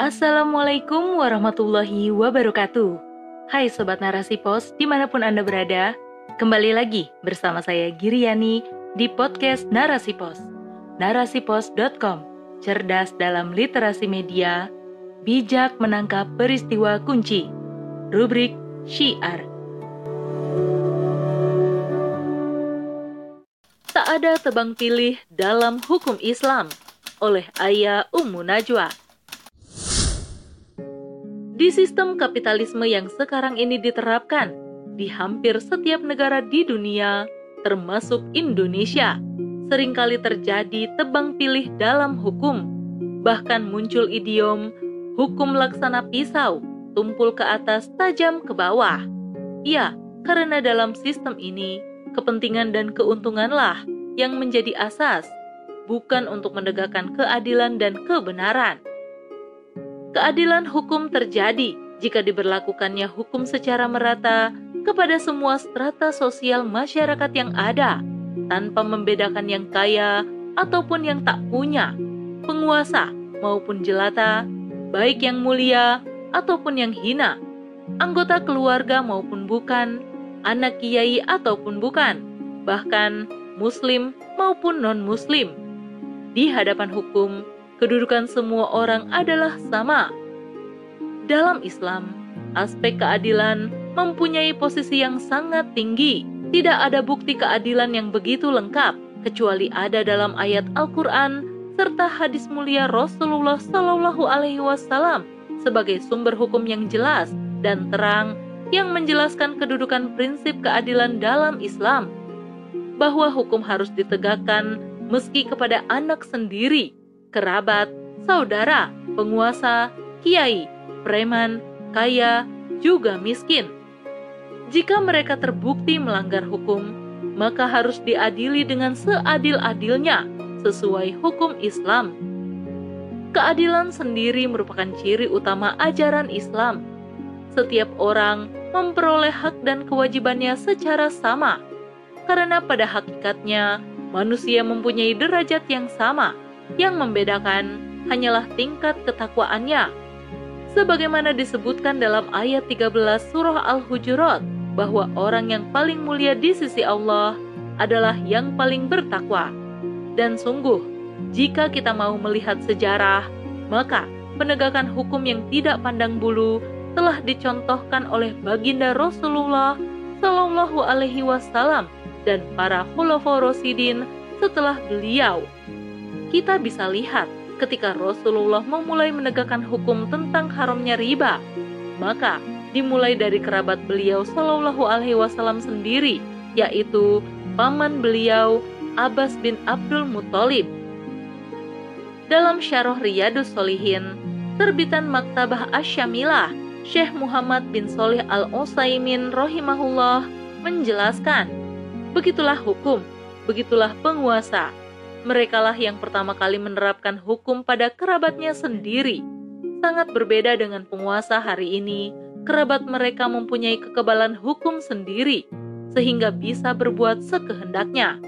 Assalamualaikum warahmatullahi wabarakatuh. Hai Sobat Narasi Pos, di mana pun Anda berada, kembali lagi bersama saya Giriani di podcast Narasi Pos. Narasipos.com, cerdas dalam literasi media, bijak menangkap peristiwa kunci. Rubrik Syiar. Tak ada tebang pilih dalam hukum Islam oleh Ayah Ummu Najwa. Di sistem kapitalisme yang sekarang ini diterapkan di hampir setiap negara di dunia, termasuk Indonesia, sering kali terjadi tebang pilih dalam hukum. Bahkan muncul idiom hukum laksana pisau, tumpul ke atas, tajam ke bawah. Ya, karena dalam sistem ini, kepentingan dan keuntunganlah yang menjadi asas, bukan untuk menegakkan keadilan dan kebenaran. Keadilan hukum terjadi jika diberlakukannya hukum secara merata kepada semua strata sosial masyarakat yang ada, tanpa membedakan yang kaya ataupun yang tak punya, penguasa maupun jelata, baik yang mulia ataupun yang hina, anggota keluarga maupun bukan, anak kiai ataupun bukan, bahkan muslim maupun non-muslim. Di hadapan hukum, kedudukan semua orang adalah sama. Dalam Islam, aspek keadilan mempunyai posisi yang sangat tinggi. Tidak ada bukti keadilan yang begitu lengkap kecuali ada dalam ayat Al-Qur'an serta hadis mulia Rasulullah Shallallahu alaihi wasallam sebagai sumber hukum yang jelas dan terang yang menjelaskan kedudukan prinsip keadilan dalam Islam bahwa hukum harus ditegakkan meski kepada anak sendiri kerabat, saudara, penguasa, kiai, preman, kaya, juga miskin. Jika mereka terbukti melanggar hukum, maka harus diadili dengan seadil-adilnya sesuai hukum Islam. Keadilan sendiri merupakan ciri utama ajaran Islam. Setiap orang memperoleh hak dan kewajibannya secara sama, karena pada hakikatnya manusia mempunyai derajat yang sama yang membedakan hanyalah tingkat ketakwaannya. Sebagaimana disebutkan dalam ayat 13 surah Al-Hujurat bahwa orang yang paling mulia di sisi Allah adalah yang paling bertakwa. Dan sungguh, jika kita mau melihat sejarah, maka penegakan hukum yang tidak pandang bulu telah dicontohkan oleh baginda Rasulullah Shallallahu Alaihi Wasallam dan para khulafaur rasyidin setelah beliau kita bisa lihat ketika Rasulullah memulai menegakkan hukum tentang haramnya riba, maka dimulai dari kerabat beliau Shallallahu Alaihi Wasallam sendiri, yaitu paman beliau Abbas bin Abdul Muthalib. Dalam Syarah Riyadus Solihin, terbitan Maktabah Asyamilah, Syekh Muhammad bin Solih Al-Utsaimin rahimahullah menjelaskan, begitulah hukum, begitulah penguasa, merekalah yang pertama kali menerapkan hukum pada kerabatnya sendiri. Sangat berbeda dengan penguasa hari ini, kerabat mereka mempunyai kekebalan hukum sendiri, sehingga bisa berbuat sekehendaknya.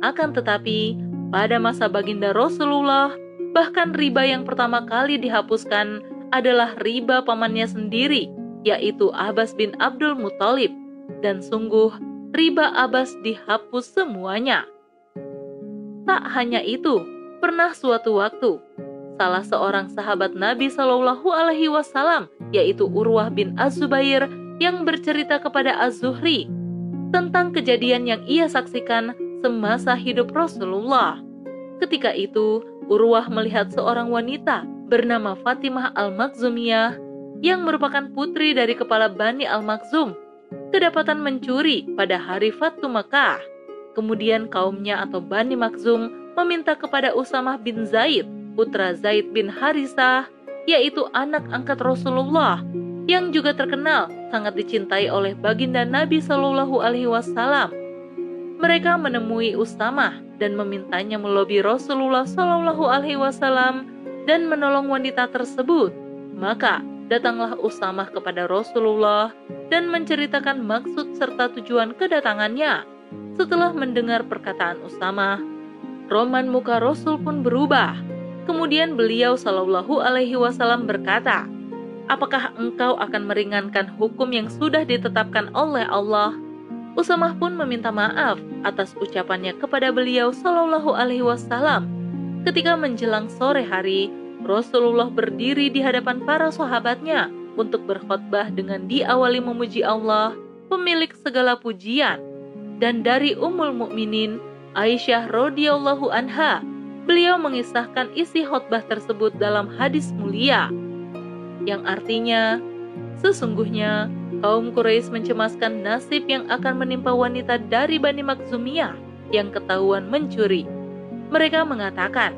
Akan tetapi, pada masa baginda Rasulullah, bahkan riba yang pertama kali dihapuskan adalah riba pamannya sendiri, yaitu Abbas bin Abdul Muthalib. Dan sungguh, riba Abbas dihapus semuanya. Tak hanya itu, pernah suatu waktu salah seorang sahabat Nabi Shallallahu Alaihi Wasallam, yaitu Urwah bin Az-Zubair, yang bercerita kepada Az-Zuhri tentang kejadian yang ia saksikan semasa hidup Rasulullah. Ketika itu, Urwah melihat seorang wanita bernama Fatimah Al-Makhzumiyah yang merupakan putri dari kepala Bani Al-Makhzum, kedapatan mencuri pada hari Fatu Makkah. Kemudian kaumnya atau Bani Makzum meminta kepada Usamah bin Zaid, putra Zaid bin Harisah, yaitu anak angkat Rasulullah, yang juga terkenal sangat dicintai oleh baginda Nabi Shallallahu Alaihi Wasallam. Mereka menemui Usamah dan memintanya melobi Rasulullah Shallallahu Alaihi Wasallam dan menolong wanita tersebut. Maka datanglah Usamah kepada Rasulullah dan menceritakan maksud serta tujuan kedatangannya. Setelah mendengar perkataan Usama, roman muka Rasul pun berubah. Kemudian beliau Shallallahu Alaihi Wasallam berkata, Apakah engkau akan meringankan hukum yang sudah ditetapkan oleh Allah? Usamah pun meminta maaf atas ucapannya kepada beliau Shallallahu Alaihi Wasallam. Ketika menjelang sore hari, Rasulullah berdiri di hadapan para sahabatnya untuk berkhutbah dengan diawali memuji Allah, pemilik segala pujian. Dan dari Ummul Mukminin Aisyah radhiyallahu anha beliau mengisahkan isi khutbah tersebut dalam hadis mulia, yang artinya, sesungguhnya kaum Quraisy mencemaskan nasib yang akan menimpa wanita dari Bani Maksumiyah yang ketahuan mencuri. Mereka mengatakan,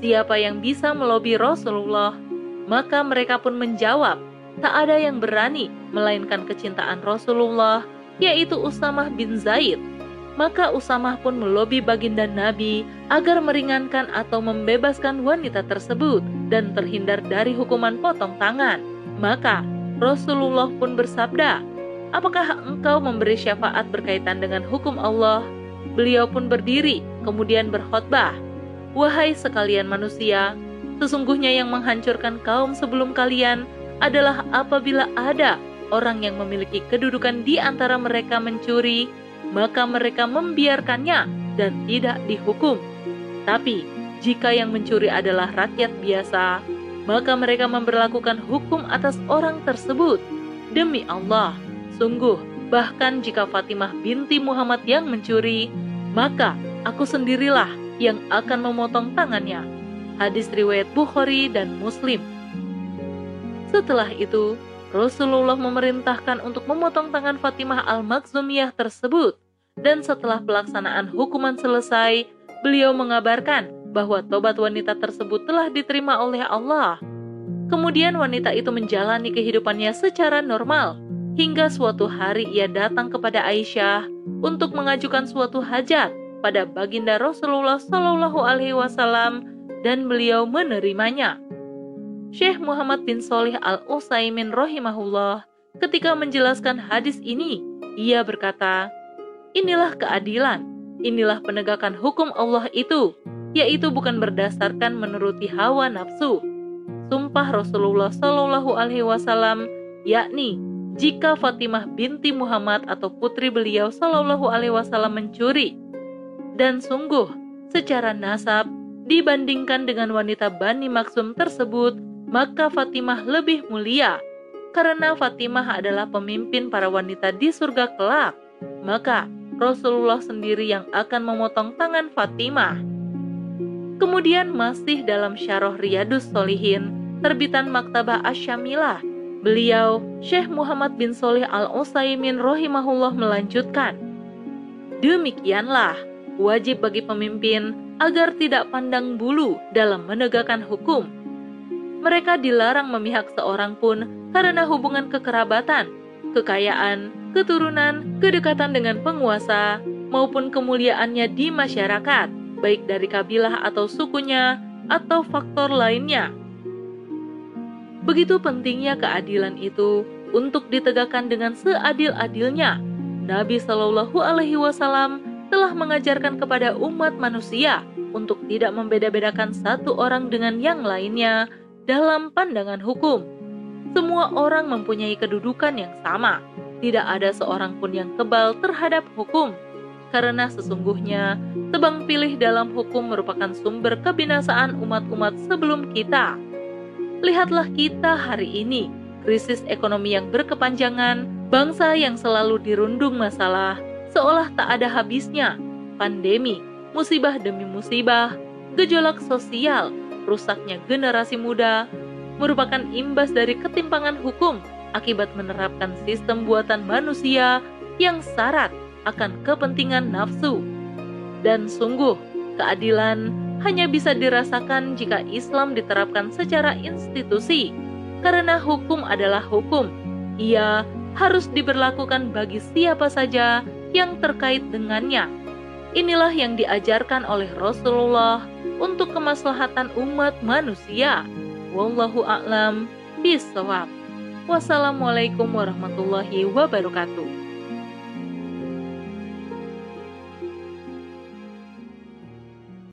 siapa yang bisa melobi Rasulullah, maka mereka pun menjawab, tak ada yang berani melainkan kecintaan Rasulullah, yaitu Usamah bin Zaid maka Usamah pun melobi baginda Nabi agar meringankan atau membebaskan wanita tersebut dan terhindar dari hukuman potong tangan. Maka Rasulullah pun bersabda, Apakah engkau memberi syafaat berkaitan dengan hukum Allah? Beliau pun berdiri, kemudian berkhutbah, Wahai sekalian manusia, sesungguhnya yang menghancurkan kaum sebelum kalian adalah apabila ada orang yang memiliki kedudukan di antara mereka mencuri, maka mereka membiarkannya dan tidak dihukum. Tapi jika yang mencuri adalah rakyat biasa, maka mereka memperlakukan hukum atas orang tersebut. Demi Allah, sungguh bahkan jika Fatimah binti Muhammad yang mencuri, maka aku sendirilah yang akan memotong tangannya. Hadis riwayat Bukhari dan Muslim. Setelah itu, Rasulullah memerintahkan untuk memotong tangan Fatimah al-Maksumiyah tersebut. Dan setelah pelaksanaan hukuman selesai, beliau mengabarkan bahwa tobat wanita tersebut telah diterima oleh Allah. Kemudian wanita itu menjalani kehidupannya secara normal, hingga suatu hari ia datang kepada Aisyah untuk mengajukan suatu hajat pada baginda Rasulullah Shallallahu Alaihi Wasallam dan beliau menerimanya. Syekh Muhammad bin Solih Al-Utsaimin rahimahullah ketika menjelaskan hadis ini, ia berkata, "Inilah keadilan, inilah penegakan hukum Allah itu, yaitu bukan berdasarkan menuruti hawa nafsu." Sumpah Rasulullah Shallallahu alaihi wasallam, yakni jika Fatimah binti Muhammad atau putri beliau Shallallahu alaihi wasallam mencuri dan sungguh secara nasab dibandingkan dengan wanita Bani Maksum tersebut maka Fatimah lebih mulia karena Fatimah adalah pemimpin para wanita di surga kelak. Maka Rasulullah sendiri yang akan memotong tangan Fatimah. Kemudian masih dalam Syarah Riyadus Solihin, terbitan Maktabah Asyamilah, beliau Syekh Muhammad bin Solih Al-Utsaimin rahimahullah melanjutkan, Demikianlah wajib bagi pemimpin agar tidak pandang bulu dalam menegakkan hukum, mereka dilarang memihak seorang pun karena hubungan kekerabatan, kekayaan, keturunan, kedekatan dengan penguasa, maupun kemuliaannya di masyarakat, baik dari kabilah atau sukunya, atau faktor lainnya. Begitu pentingnya keadilan itu untuk ditegakkan dengan seadil-adilnya. Nabi Shallallahu Alaihi Wasallam telah mengajarkan kepada umat manusia untuk tidak membeda-bedakan satu orang dengan yang lainnya, dalam pandangan hukum, semua orang mempunyai kedudukan yang sama. Tidak ada seorang pun yang kebal terhadap hukum, karena sesungguhnya tebang pilih dalam hukum merupakan sumber kebinasaan umat-umat sebelum kita. Lihatlah kita hari ini, krisis ekonomi yang berkepanjangan, bangsa yang selalu dirundung masalah, seolah tak ada habisnya, pandemi, musibah demi musibah, gejolak sosial, rusaknya generasi muda merupakan imbas dari ketimpangan hukum akibat menerapkan sistem buatan manusia yang syarat akan kepentingan nafsu. Dan sungguh, keadilan hanya bisa dirasakan jika Islam diterapkan secara institusi, karena hukum adalah hukum. Ia harus diberlakukan bagi siapa saja yang terkait dengannya. Inilah yang diajarkan oleh Rasulullah untuk kemaslahatan umat manusia. Wallahu a'lam bishawab. Wassalamualaikum warahmatullahi wabarakatuh.